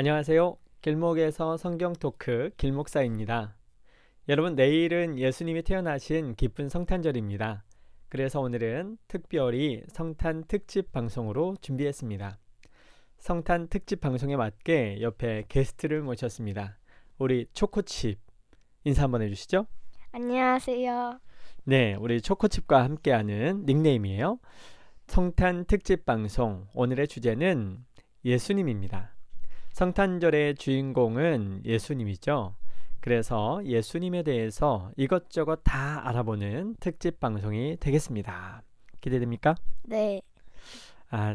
안녕하세요. 길목에서 성경 토크 길목사입니다. 여러분, 내일은 예수님이 태어나신 기쁜 성탄절입니다. 그래서 오늘은 특별히 성탄 특집 방송으로 준비했습니다. 성탄 특집 방송에 맞게 옆에 게스트를 모셨습니다. 우리 초코칩 인사 한번 해주시죠. 안녕하세요. 네, 우리 초코칩과 함께하는 닉네임이에요. 성탄 특집 방송 오늘의 주제는 예수님입니다. 성탄절의 주인공은 예수님이죠. 그래서 예수님에 대해서 이것저것 다 알아보는 특집 방송이 되겠습니다. 기대됩니까? 네. 아,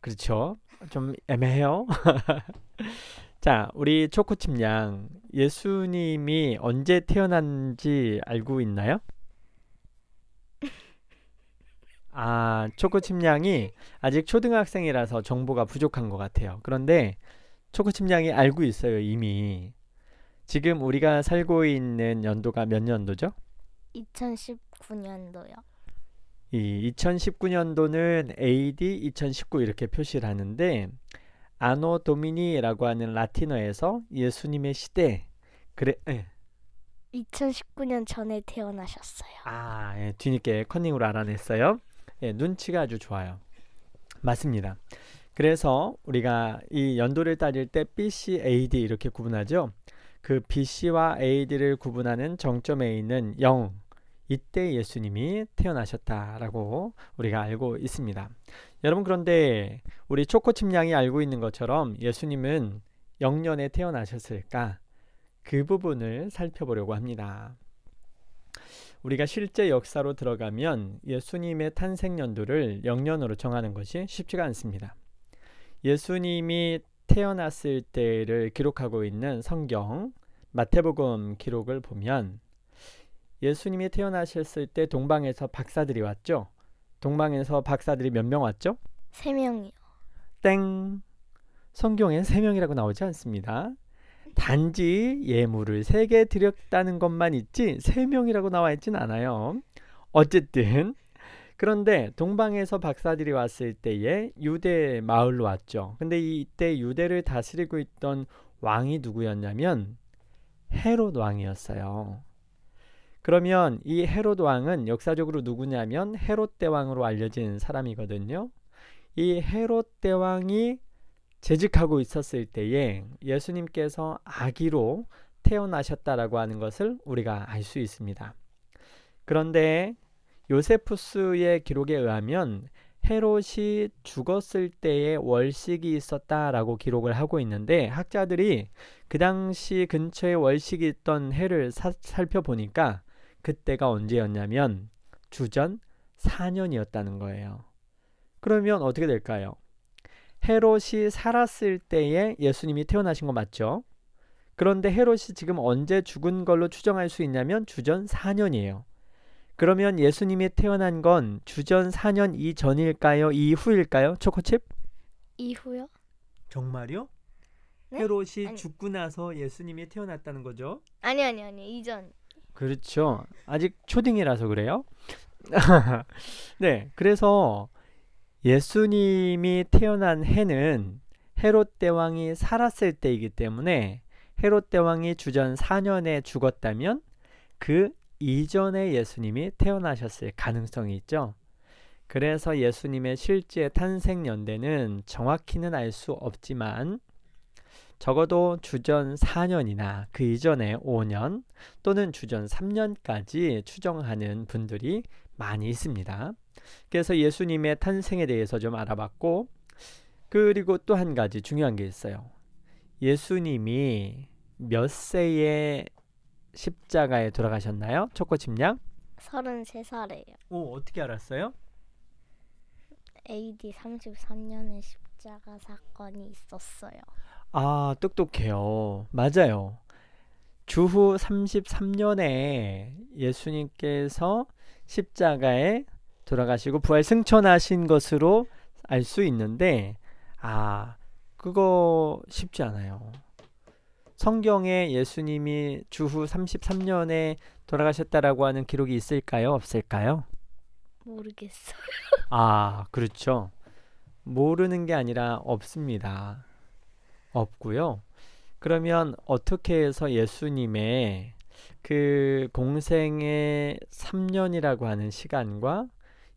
그렇죠. 좀 애매해요. 자, 우리 초코칩 양, 예수님이 언제 태어난지 알고 있나요? 아, 초코칩 양이 아직 초등학생이라서 정보가 부족한 것 같아요. 그런데 초코칩 양이 알고 있어요, 이미. 지금 우리가 살고 있는 연도가 몇 년도죠? 2019년도요. 이 2019년도는 AD 2019 이렇게 표시를 하는데 아노 도미니라고 하는 라틴어에서 예수님의 시대 그래 예. 2019년 전에 태어나셨어요. 아 예, 뒤늦게 컨닝으로 알아냈어요. 예, 눈치가 아주 좋아요. 맞습니다. 그래서 우리가 이 연도를 따질 때 BC, AD 이렇게 구분하죠. 그 BC와 AD를 구분하는 정점에 있는 0 이때 예수님이 태어나셨다라고 우리가 알고 있습니다. 여러분 그런데 우리 초코칩 양이 알고 있는 것처럼 예수님은 0년에 태어나셨을까? 그 부분을 살펴보려고 합니다. 우리가 실제 역사로 들어가면 예수님의 탄생 연도를 0년으로 정하는 것이 쉽지가 않습니다. 예수님이 태어났을 때를 기록하고 있는 성경 마태복음 기록을 보면 예수님이 태어나셨을 때 동방에서 박사들이 왔죠. 동방에서 박사들이 몇 명 왔죠? 세 명이요. 땡. 성경엔 세 명이라고 나오지 않습니다. 단지 예물을 세 개 드렸다는 것만 있지 세 명이라고 나와 있진 않아요. 어쨌든 그런데 동방에서 박사들이 왔을 때에 유대 마을로 왔죠. 근데 이때 유대를 다스리고 있던 왕이 누구였냐면 헤롯 왕이었어요. 그러면 이 헤롯 왕은 역사적으로 누구냐면 헤롯 대왕으로 알려진 사람이거든요. 이 헤롯 대왕이 재직하고 있었을 때에 예수님께서 아기로 태어나셨다라고 하는 것을 우리가 알 수 있습니다. 그런데 요세푸스의 기록에 의하면 헤롯이 죽었을 때에 월식이 있었다라고 기록을 하고 있는데 학자들이 그 당시 근처에 월식이 있던 해를 사, 살펴보니까 그때가 언제였냐면 주전 4년이었다는 거예요. 그러면 어떻게 될까요? 헤롯이 살았을 때에 예수님이 태어나신 거 맞죠? 그런데 헤롯이 지금 언제 죽은 걸로 추정할 수 있냐면 주전 4년이에요. 그러면 예수님이 태어난 건 주전 4년 이전일까요? 이후일까요? 초코칩? 이후요? 정말요? 네? 헤롯이 아니. 죽고 나서 예수님이 태어났다는 거죠? 아니 아니 아니 이전. 그렇죠. 아직 초딩이라서 그래요. 네, 그래서 예수님이 태어난 해는 헤롯 대왕이 살았을 때이기 때문에 헤롯 대왕이 주전 4년에 죽었다면 그 이전에 예수님이 태어나셨을 가능성이 있죠. 그래서 예수님의 실제 탄생 연대는 정확히는 알 수 없지만 적어도 주전 4년이나 그 이전에 5년 또는 주전 3년까지 추정하는 분들이 많이 있습니다. 그래서 예수님의 탄생에 대해서 좀 알아봤고 그리고 또 한 가지 중요한 게 있어요. 예수님이 몇 세에 십자가에 돌아가셨나요? 초코칩냥? 33살이에요. 오, 어떻게 알았어요? AD 33년에 십자가 사건이 있었어요. 아, 똑똑해요. 맞아요. 주후 33년에 예수님께서 십자가에 돌아가시고 부활 승천하신 것으로 알 수 있는데 아, 그거 쉽지 않아요. 성경에 예수님이 주후 33년에 돌아가셨다라고 하는 기록이 있을까요? 없을까요? 모르겠어요. 아, 그렇죠. 모르는 게 아니라 없습니다. 없고요. 그러면 어떻게 해서 예수님의 그 공생의 3년이라고 하는 시간과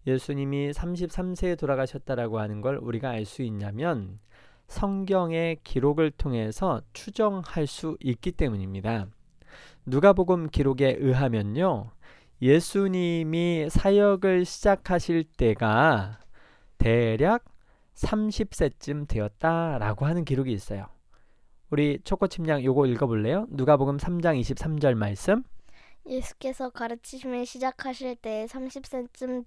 예수님이 33세에 돌아가셨다라고 하는 걸 우리가 알 수 있냐면 성경의 기록을 통해서 추정할 수 있기 때문입니다. 누가복음 기록에 의하면요. 예수님이 사역을 시작하실 때가 대략 30세쯤 되었다라고 하는 기록이 있어요. 우리 초코침량 요거 읽어볼래요? 누가복음 3장 23절 말씀. 예수께서 가르치심을 시작하실 때 30세쯤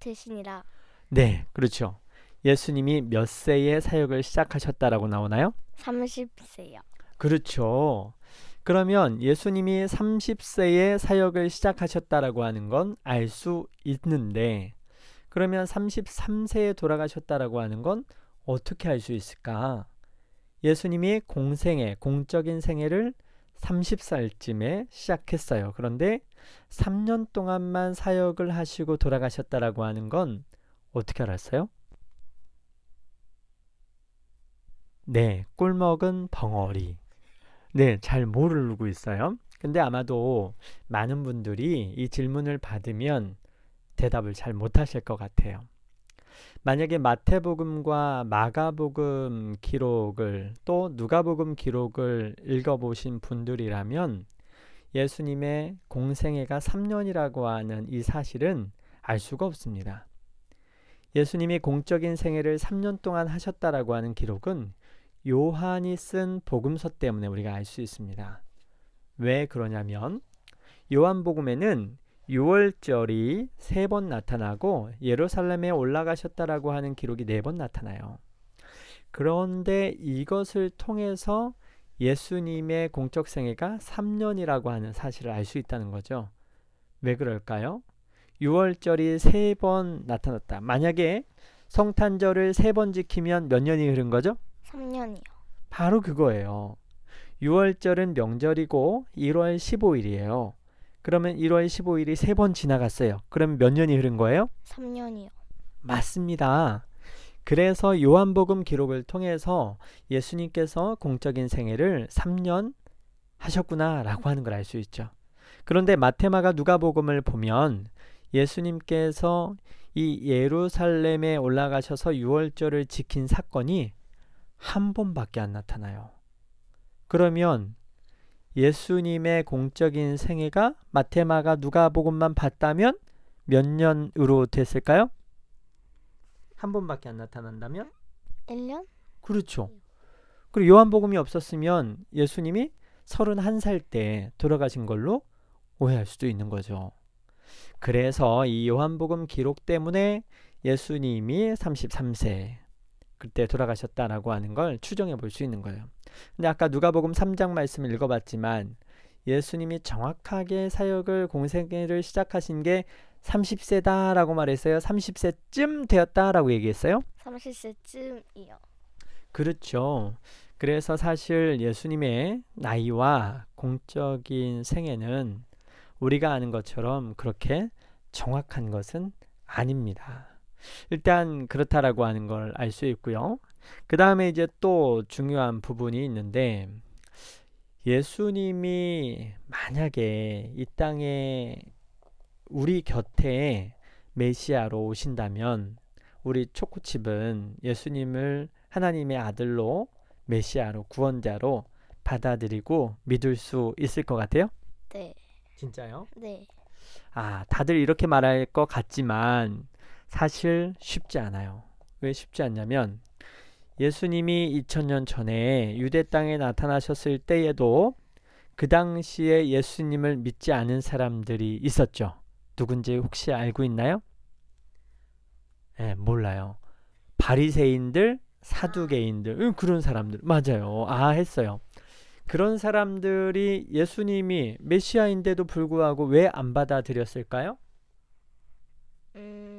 되시니라. 네, 그렇죠. 예수님이 몇 세에 사역을 시작하셨다라고 나오나요? 30세요. 그렇죠. 그러면 예수님이 30세에 사역을 시작하셨다라고 하는 건 알 수 있는데 그러면 33세에 돌아가셨다라고 하는 건 어떻게 알 수 있을까? 예수님이 공생애, 공적인 생애를 30살쯤에 시작했어요. 그런데 3년 동안만 사역을 하시고 돌아가셨다라고 하는 건 어떻게 알았어요? 네, 꿀먹은 벙어리. 네, 잘 모르고 있어요. 근데 아마도 많은 분들이 이 질문을 받으면 대답을 잘 못하실 것 같아요. 만약에 마태복음과 마가복음 기록을 또 누가복음 기록을 읽어보신 분들이라면 예수님의 공생애가 3년이라고 하는 이 사실은 알 수가 없습니다. 예수님이 공적인 생애를 3년 동안 하셨다라고 하는 기록은 요한이 쓴 복음서 때문에 우리가 알 수 있습니다. 왜 그러냐면 요한복음에는 6월절이 세 번 나타나고 예루살렘에 올라가셨다라고 하는 기록이 네 번 나타나요. 그런데 이것을 통해서 예수님의 공적 생애가 3년이라고 하는 사실을 알 수 있다는 거죠. 왜 그럴까요? 6월절이 세 번 나타났다. 만약에 성탄절을 세 번 지키면 몇 년이 흐른 거죠? 3년이요. 바로 그거예요. 6월절은 명절이고 1월 15일이에요. 그러면 1월 15일이 세 번 지나갔어요. 그러면 몇 년이 흐른 거예요? 3년이요. 맞습니다. 그래서 요한복음 기록을 통해서 예수님께서 공적인 생애를 3년 하셨구나라고 하는 걸 알 수 있죠. 그런데 마테마가 누가복음을 보면 예수님께서 이 예루살렘에 올라가셔서 6월절을 지킨 사건이 한 번밖에 안 나타나요. 그러면 예수님의 공적인 생애가 마테마가 누가복음만 봤다면 몇 년으로 됐을까요? 한 번밖에 안 나타난다면? 1년? 그렇죠. 그리고 요한복음이 없었으면 예수님이 31살 때 돌아가신 걸로 오해할 수도 있는 거죠. 그래서 이 요한복음 기록 때문에 예수님이 33세 그때 돌아가셨다라고 하는 걸 추정해 볼 수 있는 거예요. 근데 아까 누가복음 3장 말씀을 읽어봤지만 예수님이 정확하게 사역을 공생애를 시작하신 게 30세다라고 말했어요. 30세쯤 되었다라고 얘기했어요. 30세쯤이요. 그렇죠. 그래서 사실 예수님의 나이와 공적인 생애는 우리가 아는 것처럼 그렇게 정확한 것은 아닙니다. 일단 그렇다라고 하는 걸 알 수 있고요. 그 다음에 이제 또 중요한 부분이 있는데 예수님이 만약에 이 땅에 우리 곁에 메시아로 오신다면 우리 초코칩은 예수님을 하나님의 아들로 메시아로 구원자로 받아들이고 믿을 수 있을 것 같아요? 네. 진짜요? 네. 아, 다들 이렇게 말할 것 같지만 사실 쉽지 않아요. 왜 쉽지 않냐면 예수님이 2000년 전에 유대 땅에 나타나셨을 때에도 그 당시에 예수님을 믿지 않은 사람들이 있었죠. 누군지 혹시 알고 있나요? 네, 몰라요. 바리새인들, 사두개인들, 응, 그런 사람들 맞아요. 아 했어요. 그런 사람들이 예수님이 메시아인데도 불구하고 왜 안 받아들였을까요? 음...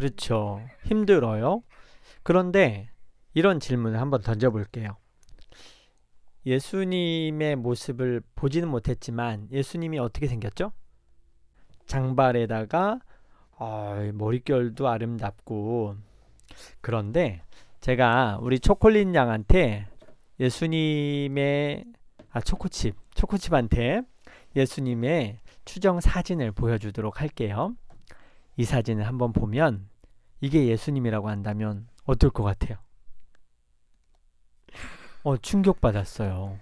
그렇죠. 힘들어요. 그런데 이런 질문을 한번 던져볼게요. 예수님의 모습을 보지는 못했지만 예수님이 어떻게 생겼죠? 장발에다가 어, 머릿결도 아름답고 그런데 제가 우리 초콜릿 양한테 예수님의 아 초코칩 초코칩한테 예수님의 추정 사진을 보여주도록 할게요. 이 사진을 한번 보면 이게 예수님이라고 한다면 어떨 것 같아요? 어 충격받았어요.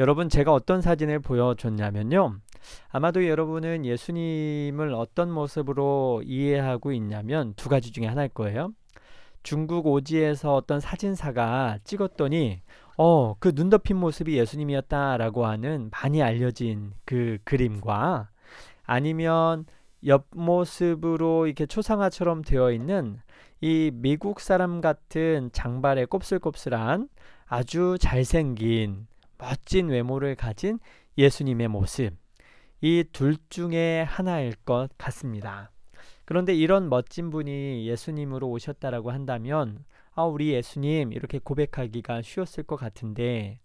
여러분 제가 어떤 사진을 보여줬냐면요. 아마도 여러분은 예수님을 어떤 모습으로 이해하고 있냐면 두 가지 중에 하나일 거예요. 중국 오지에서 어떤 사진사가 찍었더니 어, 그 눈 덮인 모습이 예수님이었다라고 하는 많이 알려진 그 그림과 아니면 옆모습으로 이렇게 초상화처럼 되어 있는 이 미국 사람 같은 장발에 곱슬곱슬한 아주 잘생긴 멋진 외모를 가진 예수님의 모습. 이 둘 중에 하나일 것 같습니다. 그런데 이런 멋진 분이 예수님으로 오셨다라고 한다면 아, 우리 예수님 이렇게 고백하기가 쉬웠을 것 같은데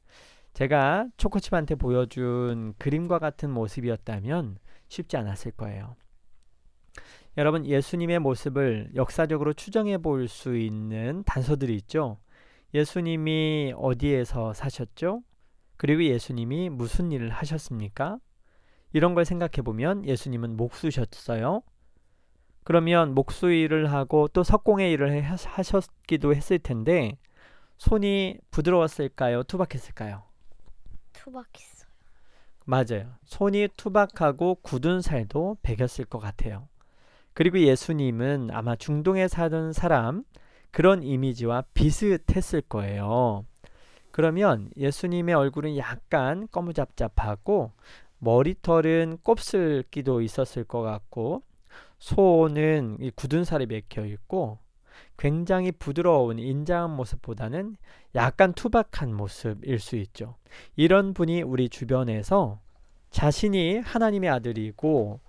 제가 초코칩한테 보여준 그림과 같은 모습이었다면 쉽지 않았을 거예요. 여러분 예수님의 모습을 역사적으로 추정해 볼 수 있는 단서들이 있죠. 예수님이 어디에서 사셨죠? 그리고 예수님이 무슨 일을 하셨습니까? 이런 걸 생각해 보면 예수님은 목수셨어요. 그러면 목수 일을 하고 또 석공의 일을 하셨기도 했을 텐데 손이 부드러웠을까요? 투박했을까요? 투박했어요. 맞아요. 손이 투박하고 굳은 살도 배겼을 것 같아요. 그리고 예수님은 아마 중동에 사는 사람 그런 이미지와 비슷했을 거예요. 그러면 예수님의 얼굴은 약간 거무잡잡하고 머리털은 곱슬기도 있었을 것 같고 손은 굳은 살이 맥혀 있고 굉장히 부드러운 인자한 모습보다는 약간 투박한 모습일 수 있죠. 이런 분이 우리 주변에서 자신이 하나님의 아들이고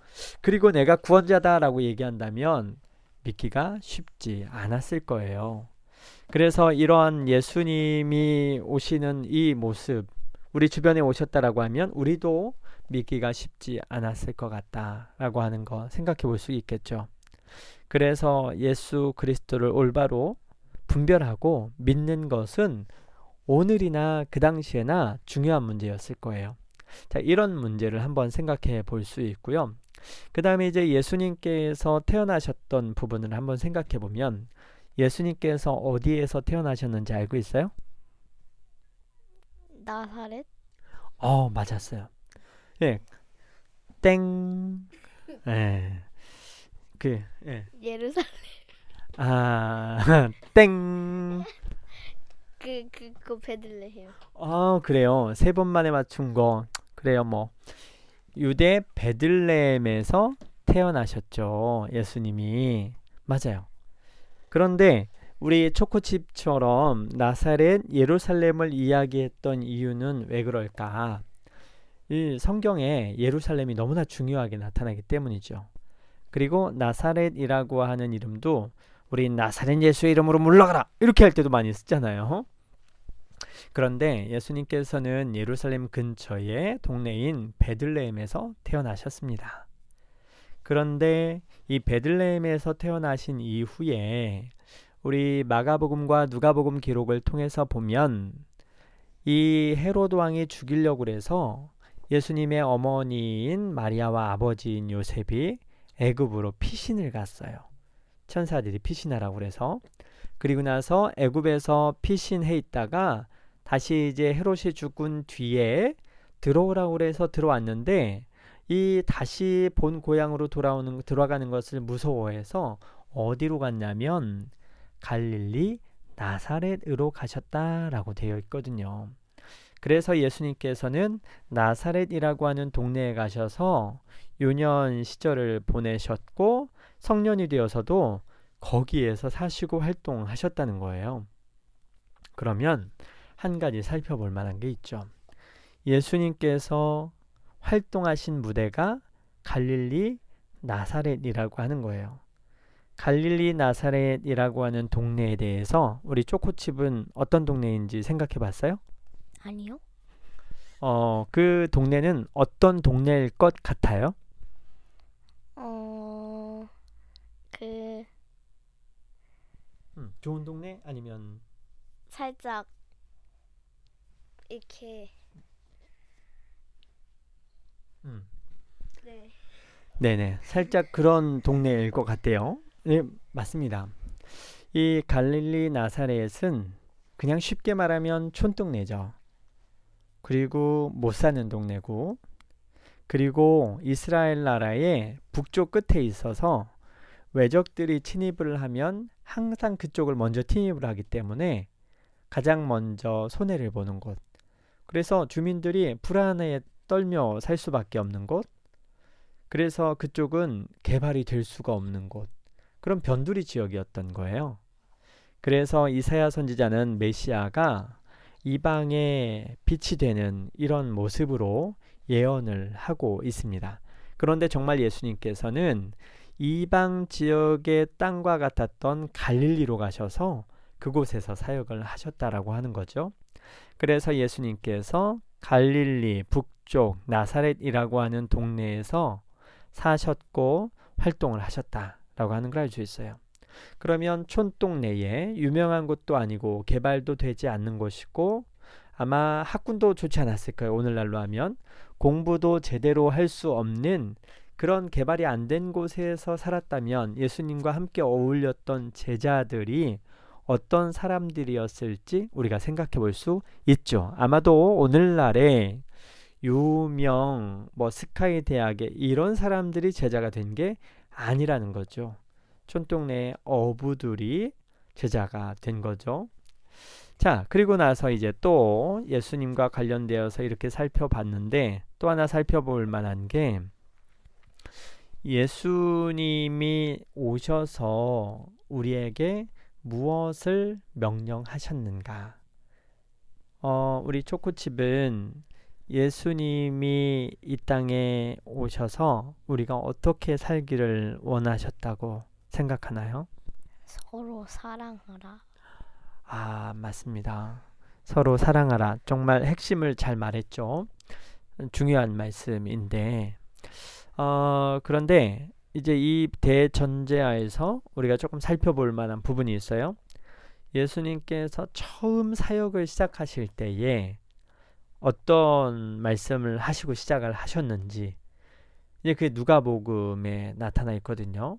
그리고 내가 구원자다라고 얘기한다면 믿기가 쉽지 않았을 거예요. 그래서 이러한 예수님이 오시는 이 모습, 우리 주변에 오셨다라고 하면 우리도 믿기가 쉽지 않았을 것 같다라고 하는 거 생각해 볼 수 있겠죠. 그래서 예수 그리스도를 올바로 분별하고 믿는 것은 오늘이나 그 당시에나 중요한 문제였을 거예요. 자, 이런 문제를 한번 생각해 볼 수 있고요. 그 다음에 이제 예수님께서 태어나셨던 부분을 한번 생각해 보면 예수님께서 어디에서 태어나셨는지 알고 있어요? 나사렛? 어, 맞았어요. 예. 땡. 예. 그, 예. 예루살렘. 아, 땡. 그, 그, 그 베들레헴. 아, 그래요. 세 번 만에 맞춘 거. 그래요, 뭐. 유대 베들레헴에서 태어나셨죠. 예수님이. 맞아요. 그런데 우리 초코칩처럼 나사렛 예루살렘을 이야기했던 이유는 왜 그럴까? 이 성경에 예루살렘이 너무나 중요하게 나타나기 때문이죠. 그리고 나사렛이라고 하는 이름도 우리 나사렛 예수의 이름으로 물러가라 이렇게 할 때도 많이 쓰잖아요. 그런데 예수님께서는 예루살렘 근처의 동네인 베들레헴에서 태어나셨습니다. 그런데 이 베들레헴에서 태어나신 이후에 우리 마가복음과 누가복음 기록을 통해서 보면 이 헤로드 왕이 죽이려고 해서 예수님의 어머니인 마리아와 아버지인 요셉이 애굽으로 피신을 갔어요. 천사들이 피신하라고 그래서 그리고 나서 애굽에서 피신해 있다가 다시 이제 헤롯이 죽은 뒤에 들어오라고 그래서 들어왔는데 이 다시 본 고향으로 돌아오는 들어가는 것을 무서워해서 어디로 갔냐면 갈릴리 나사렛으로 가셨다라고 되어 있거든요. 그래서 예수님께서는 나사렛이라고 하는 동네에 가셔서 유년 시절을 보내셨고 성년이 되어서도 거기에서 사시고 활동하셨다는 거예요. 그러면 한 가지 살펴볼 만한 게 있죠. 예수님께서 활동하신 무대가 갈릴리 나사렛이라고 하는 거예요. 갈릴리 나사렛이라고 하는 동네에 대해서 우리 초코칩은 어떤 동네인지 생각해 봤어요? 아니요. 어, 그 동네는 어떤 동네일 것 같아요? 어, 그, 음. 좋은 동네 아니면 살짝 이렇게 음. 네. 네네 살짝 그런 동네일 것 같대요. 네 맞습니다. 이 갈릴리 나사렛은 그냥 쉽게 말하면 촌동네죠. 그리고 못 사는 동네고 그리고 이스라엘 나라의 북쪽 끝에 있어서 외적들이 침입을 하면 항상 그쪽을 먼저 침입을 하기 때문에 가장 먼저 손해를 보는 곳. 그래서 주민들이 불안에 떨며 살 수밖에 없는 곳. 그래서 그쪽은 개발이 될 수가 없는 곳. 그런 변두리 지역이었던 거예요. 그래서 이사야 선지자는 메시아가 이방에 빛이 되는 이런 모습으로 예언을 하고 있습니다. 그런데 정말 예수님께서는 이방 지역의 땅과 같았던 갈릴리로 가셔서 그곳에서 사역을 하셨다라고 하는 거죠. 그래서 예수님께서 갈릴리 북쪽 나사렛이라고 하는 동네에서 사셨고 활동을 하셨다라고 하는 걸 알 수 있어요. 그러면 촌동네에 유명한 곳도 아니고 개발도 되지 않는 곳이고 아마 학군도 좋지 않았을 거예요. 오늘날로 하면 공부도 제대로 할 수 없는 그런 개발이 안 된 곳에서 살았다면 예수님과 함께 어울렸던 제자들이 어떤 사람들이었을지 우리가 생각해 볼 수 있죠. 아마도 오늘날에 유명 뭐 스카이 대학에 이런 사람들이 제자가 된 게 아니라는 거죠. 촌동네 어부들이 제자가 된 거죠. 자, 그리고 나서 이제 또 예수님과 관련되어서 이렇게 살펴봤는데 또 하나 살펴볼 만한 게 예수님이 오셔서 우리에게 무엇을 명령하셨는가? 어, 우리 초코칩은 예수님이 이 땅에 오셔서 우리가 어떻게 살기를 원하셨다고 생각하나요? 서로 사랑하라. 아, 맞습니다. 서로 사랑하라. 정말 핵심을 잘 말했죠. 중요한 말씀인데, 어, 그런데 이제 이 대전제하에서 우리가 조금 살펴볼 만한 부분이 있어요. 예수님께서 처음 사역을 시작하실 때에 어떤 말씀을 하시고 시작을 하셨는지, 이제 그게 누가복음에 나타나 있거든요.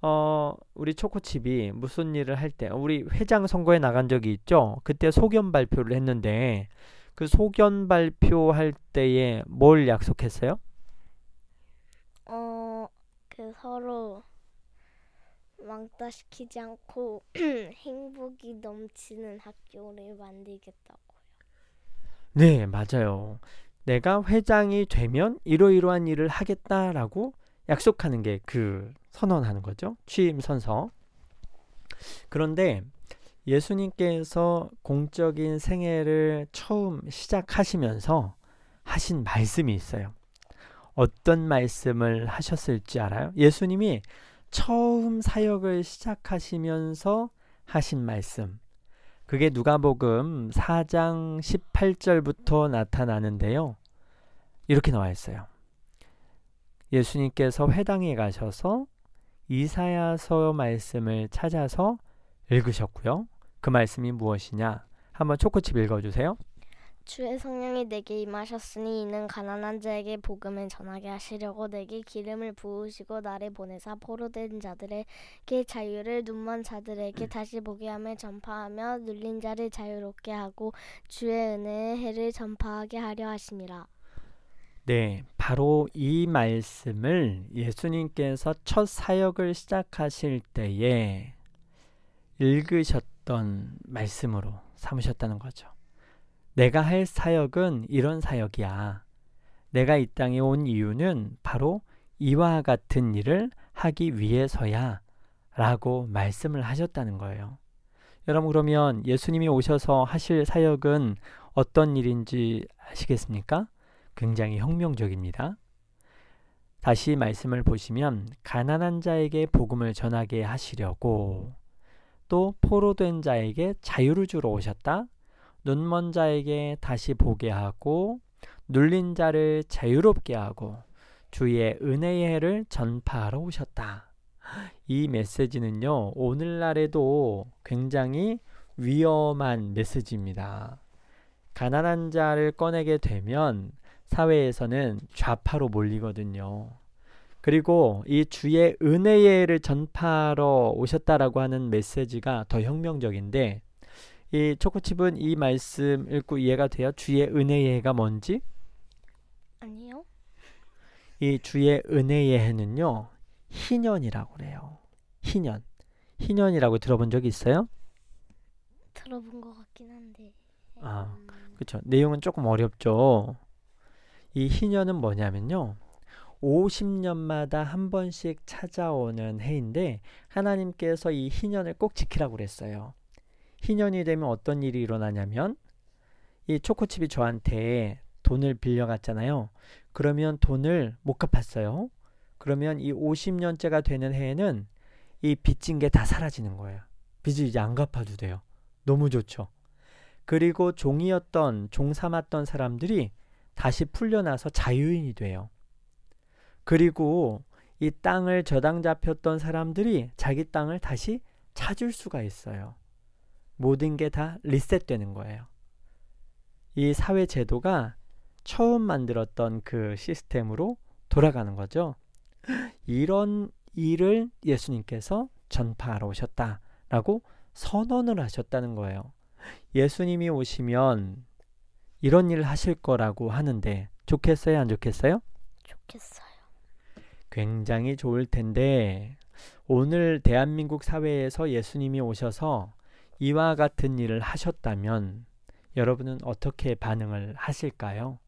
어, 우리 초코칩이 무슨 일을 할 때, 우리 회장 선거에 나간 적이 있죠? 그때 소견 발표를 했는데, 그 소견 발표할 때에 뭘 약속했어요? 어, 그 서로 왕따 시키지 않고 행복이 넘치는 학교를 만들겠다고요. 네, 맞아요. 내가 회장이 되면 이러이러한 일을 하겠다라고 약속하는 게 그 선언하는 거죠. 취임 선서. 그런데 예수님께서 공적인 생애를 처음 시작하시면서 하신 말씀이 있어요. 어떤 말씀을 하셨을지 알아요? 예수님이 처음 사역을 시작하시면서 하신 말씀. 그게 누가복음 4장 18절부터 나타나는데요. 이렇게 나와 있어요. 예수님께서 회당에 가셔서 이사야서 말씀을 찾아서 읽으셨고요. 그 말씀이 무엇이냐? 한번 초코칩 읽어 주세요. 주의 성령이 내게 임하셨으니 이는 가난한 자에게 복음을 전하게 하시려고 내게 기름을 부으시고 나를 보내사 포로된 자들에게 자유를 눈먼 자들에게 다시 보게 함을 전파하며 눌린 자를 자유롭게 하고 주의 은혜의 해를 전파하게 하려 하심이라. 네, 바로 이 말씀을 예수님께서 첫 사역을 시작하실 때에 읽으셨던 말씀으로 삼으셨다는 거죠. 내가 할 사역은 이런 사역이야. 내가 이 땅에 온 이유는 바로 이와 같은 일을 하기 위해서야 라고 말씀을 하셨다는 거예요. 여러분 그러면 예수님이 오셔서 하실 사역은 어떤 일인지 아시겠습니까? 굉장히 혁명적입니다. 다시 말씀을 보시면 가난한 자에게 복음을 전하게 하시려고 또 포로된 자에게 자유를 주러 오셨다. 눈먼 자에게 다시 보게 하고 눌린 자를 자유롭게 하고 주의 은혜의 해를 전파하러 오셨다. 이 메시지는요, 오늘날에도 굉장히 위험한 메시지입니다. 가난한 자를 꺼내게 되면 사회에서는 좌파로 몰리거든요. 그리고 이 주의 은혜를 전파하러 오셨다라고 하는 메시지가 더 혁명적인데 이 초코칩은 이 말씀 읽고 이해가 돼요? 주의 은혜가 뭔지? 아니요. 이 주의 은혜의 해는요 희년이라고 그래요. 희년. 희년이라고 들어본 적 있어요? 들어본 것 같긴 한데. 아, 음, 그렇죠. 내용은 조금 어렵죠. 이 희년은 뭐냐면요. 50년마다 한 번씩 찾아오는 해인데 하나님께서 이 희년을 꼭 지키라고 그랬어요. 희년이 되면 어떤 일이 일어나냐면 이 초코칩이 저한테 돈을 빌려갔잖아요. 그러면 돈을 못 갚았어요. 그러면 이 50년째가 되는 해에는 이 빚진 게 다 사라지는 거예요. 빚을 이제 안 갚아도 돼요. 너무 좋죠. 그리고 종이었던 종 삼았던 사람들이 다시 풀려나서 자유인이 돼요. 그리고 이 땅을 저당 잡혔던 사람들이 자기 땅을 다시 찾을 수가 있어요. 모든 게 다 리셋되는 거예요. 이 사회 제도가 처음 만들었던 그 시스템으로 돌아가는 거죠. 이런 일을 예수님께서 전파하러 오셨다라고 선언을 하셨다는 거예요. 예수님이 오시면 이런 일을 하실 거라고 하는데 좋겠어요, 안 좋겠어요? 좋겠어요. 굉장히 좋을 텐데 오늘 대한민국 사회에서 예수님이 오셔서 이와 같은 일을 하셨다면 여러분은 어떻게 반응을 하실까요?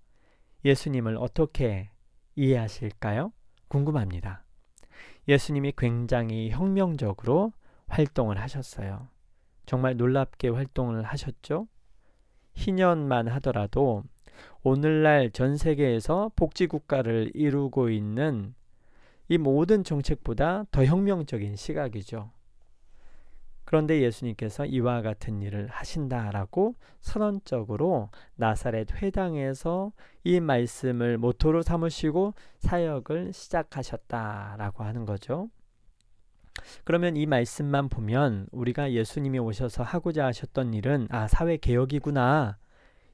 예수님을 어떻게 이해하실까요? 궁금합니다. 예수님이 굉장히 혁명적으로 활동을 하셨어요. 정말 놀랍게 활동을 하셨죠? 희년만 하더라도 오늘날 전 세계에서 복지국가를 이루고 있는 이 모든 정책보다 더 혁명적인 시각이죠. 그런데 예수님께서 이와 같은 일을 하신다라고 선언적으로 나사렛 회당에서 이 말씀을 모토로 삼으시고 사역을 시작하셨다라고 하는 거죠. 그러면 이 말씀만 보면 우리가 예수님이 오셔서 하고자 하셨던 일은 아, 사회 개혁이구나.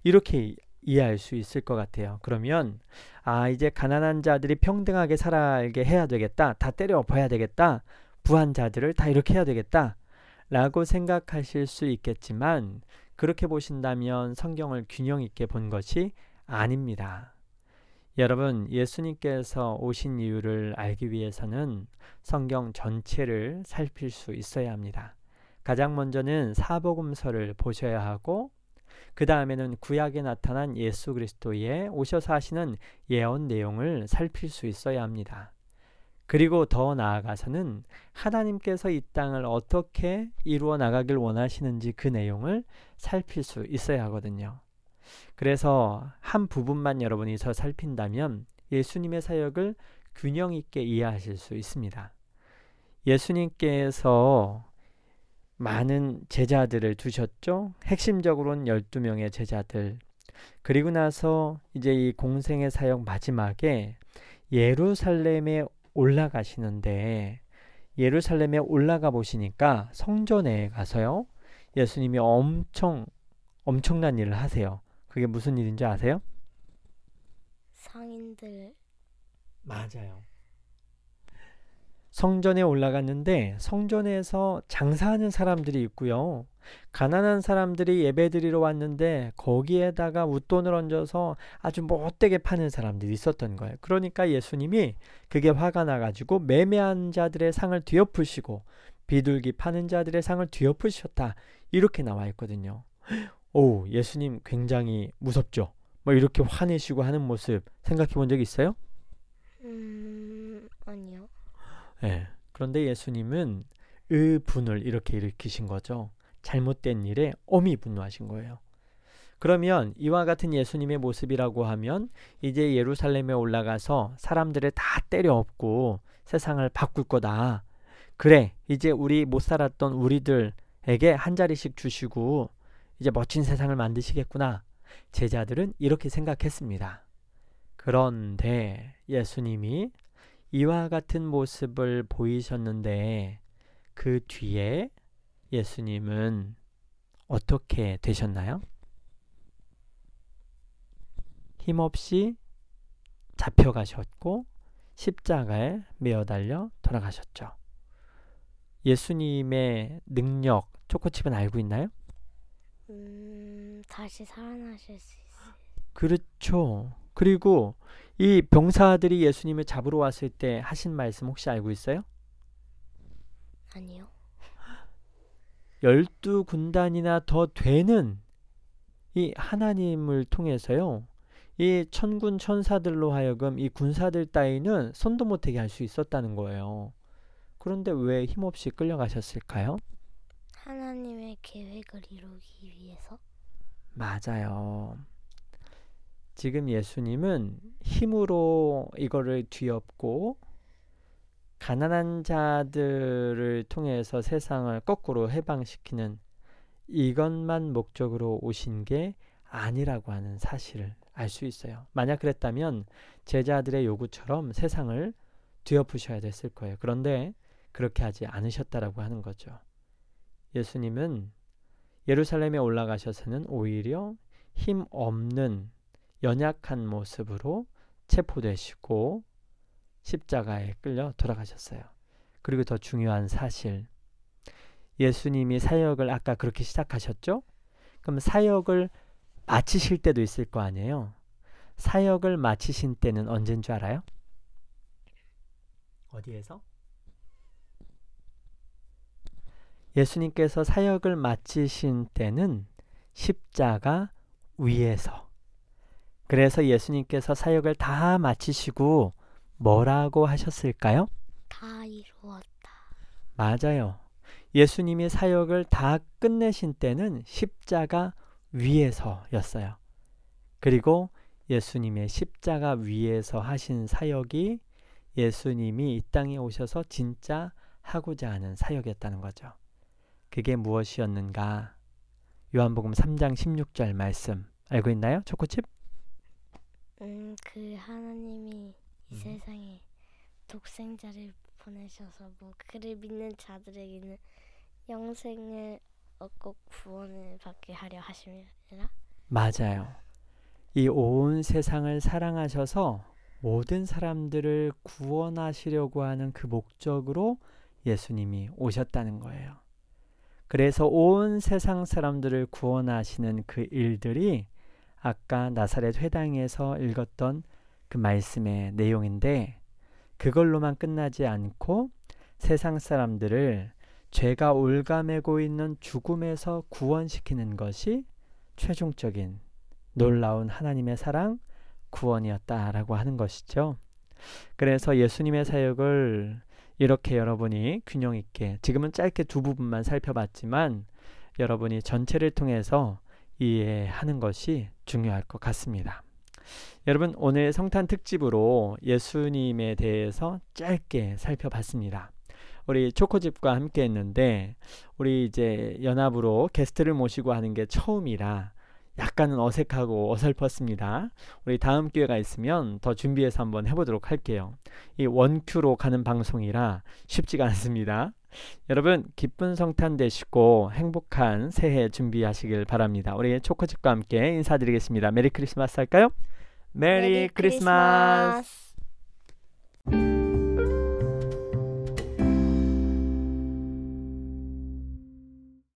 이렇게 이해할 수 있을 것 같아요. 그러면 아, 이제 가난한 자들이 평등하게 살게 해야 되겠다. 다 때려 엎어야 되겠다. 부한 자들을 다 이렇게 해야 되겠다. 라고 생각하실 수 있겠지만 그렇게 보신다면 성경을 균형 있게 본 것이 아닙니다. 여러분, 예수님께서 오신 이유를 알기 위해서는 성경 전체를 살필 수 있어야 합니다. 가장 먼저는 사복음서를 보셔야 하고 그 다음에는 구약에 나타난 예수 그리스도의 오셔서 하시는 예언 내용을 살필 수 있어야 합니다. 그리고 더 나아가서는 하나님께서 이 땅을 어떻게 이루어 나가길 원하시는지 그 내용을 살필 수 있어야 하거든요. 그래서 한 부분만 여러분이 더 살핀다면 예수님의 사역을 균형 있게 이해하실 수 있습니다. 예수님께서 많은 제자들을 두셨죠. 핵심적으로는 12명의 제자들. 그리고 나서 이제 이 공생의 사역 마지막에 예루살렘에 올라가시는데 예루살렘에 올라가 보시니까 성전에 가서요. 예수님이 엄청 엄청난 일을 하세요. 그게 무슨 일인지 아세요? 상인들 맞아요. 성전에 올라갔는데 성전에서 장사하는 사람들이 있고요. 가난한 사람들이 예배드리러 왔는데 거기에다가 웃돈을 얹어서 아주 못되게 파는 사람들이 있었던 거예요. 그러니까 예수님이 그게 화가 나가지고 매매한 자들의 상을 뒤엎으시고 비둘기 파는 자들의 상을 뒤엎으셨다. 이렇게 나와 있거든요. 오, 예수님 굉장히 무섭죠? 뭐 이렇게 화내시고 하는 모습 생각해 본 적 있어요? 음 아니요. 예. 그런데 예수님은 의 분을 이렇게 일으키신 거죠. 잘못된 일에 엄히 분노하신 거예요. 그러면 이와 같은 예수님의 모습이라고 하면 이제 예루살렘에 올라가서 사람들을 다 때려 엎고 세상을 바꿀 거다. 그래, 이제 우리 못 살았던 우리들에게 한 자리씩 주시고 이제 멋진 세상을 만드시겠구나. 제자들은 이렇게 생각했습니다. 그런데 예수님이 이와 같은 모습을 보이셨는데 그 뒤에 예수님은 어떻게 되셨나요? 힘없이 잡혀가셨고 십자가에 매어 달려 돌아가셨죠. 예수님의 능력 초코칩은 알고 있나요? 음, 다시 살아나실 수 있어요. 그렇죠. 그리고 이 병사들이 예수님을 잡으러 왔을 때 하신 말씀 혹시 알고 있어요? 아니요. 열두 군단이나 더 되는 이 하나님을 통해서요. 이 천군 천사들로 하여금 이 군사들 따위는 손도 못대게 할 수 있었다는 거예요. 그런데 왜 힘없이 끌려가셨을까요? 하나님의 계획을 이루기 위해서 맞아요. 지금 예수님은 힘으로 이거를 뒤엎고 가난한 자들을 통해서 세상을 거꾸로 해방시키는 이것만 목적으로 오신 게 아니라고 하는 사실을 알 수 있어요. 만약 그랬다면 제자들의 요구처럼 세상을 뒤엎으셔야 됐을 거예요. 그런데 그렇게 하지 않으셨다라고 하는 거죠. 예수님은 예루살렘에 올라가셔서는 오히려 힘 없는 연약한 모습으로 체포되시고 십자가에 끌려 돌아가셨어요. 그리고 더 중요한 사실. 예수님이 사역을 아까 그렇게 시작하셨죠? 그럼 사역을 마치실 때도 있을 거 아니에요? 사역을 마치신 때는 언제인 줄 알아요? 어디에서? 예수님께서 사역을 마치신 때는 십자가 위에서. 그래서 예수님께서 사역을 다 마치시고 뭐라고 하셨을까요? 다 이루었다. 맞아요. 예수님이 사역을 다 끝내신 때는 십자가 위에서였어요. 그리고 예수님의 십자가 위에서 하신 사역이 예수님이 이 땅에 오셔서 진짜 하고자 하는 사역이었다는 거죠. 그게 무엇이었는가? 요한복음 3장 16절 말씀 알고 있나요? 초코칩? 음, 그 하나님이 이 음. 세상에 독생자를 보내셔서 뭐 그를 믿는 자들에게는 영생을 얻고 구원을 받게 하려 하심이라. 맞아요. 이 온 세상을 사랑하셔서 모든 사람들을 구원하시려고 하는 그 목적으로 예수님이 오셨다는 거예요. 그래서 온 세상 사람들을 구원하시는 그 일들이 아까 나사렛 회당에서 읽었던 그 말씀의 내용인데 그걸로만 끝나지 않고 세상 사람들을 죄가 올가매고 있는 죽음에서 구원시키는 것이 최종적인 놀라운 하나님의 사랑 구원이었다라고 하는 것이죠. 그래서 예수님의 사역을 이렇게 여러분이 균형 있게 지금은 짧게 두 부분만 살펴봤지만 여러분이 전체를 통해서 이해하는 것이 중요할 것 같습니다. 여러분 오늘 성탄 특집으로 예수님에 대해서 짧게 살펴봤습니다. 우리 초코집과 함께 했는데 우리 이제 연합으로 게스트를 모시고 하는 게 처음이라 약간은 어색하고 어설펐습니다. 우리 다음 기회가 있으면 더 준비해서 한번 해보도록 할게요. 이 원큐로 가는 방송이라 쉽지가 않습니다. 여러분 기쁜 성탄 되시고 행복한 새해 준비하시길 바랍니다. 우리 초코칩과 함께 인사드리겠습니다. Merry Christmas 할까요? Merry, Christmas. Christmas.